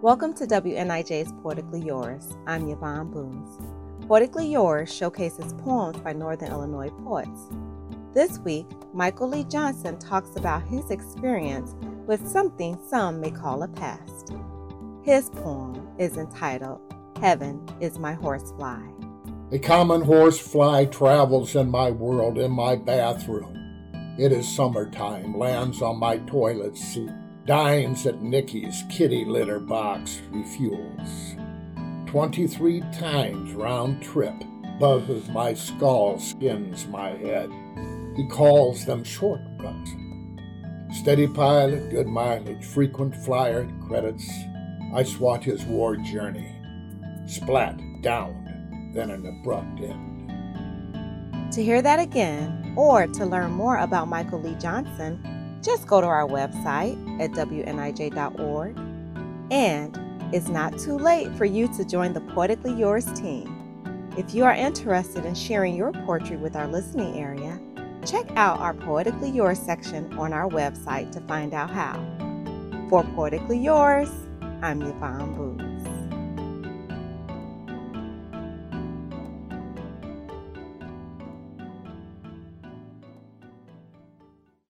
Welcome to WNIJ's Poetically Yours. I'm Yvonne Boose. Poetically Yours showcases poems by Northern Illinois poets. This week, Michael Lee Johnson talks about his experience with something some may call a past. His poem is entitled Heaven is My Horsefly. A common horsefly travels in my world, in my bathroom. It is summertime, lands on my toilet seat dines at Nicky's kitty litter box refuels. 23 times round trip, buzzes my skull, skins my head. He calls them shortcuts. Steady pilot, good mileage, frequent flyer, credits. I swat his war journey. Splat, down, then an abrupt end. To hear that again, or to learn more about Michael Lee Johnson, just go to our website at WNIJ.org. And it's not too late for you to join the Poetically Yours team. If you are interested in sharing your poetry with our listening area, check out our Poetically Yours section on our website to find out how. For Poetically Yours, I'm Yvonne Boose.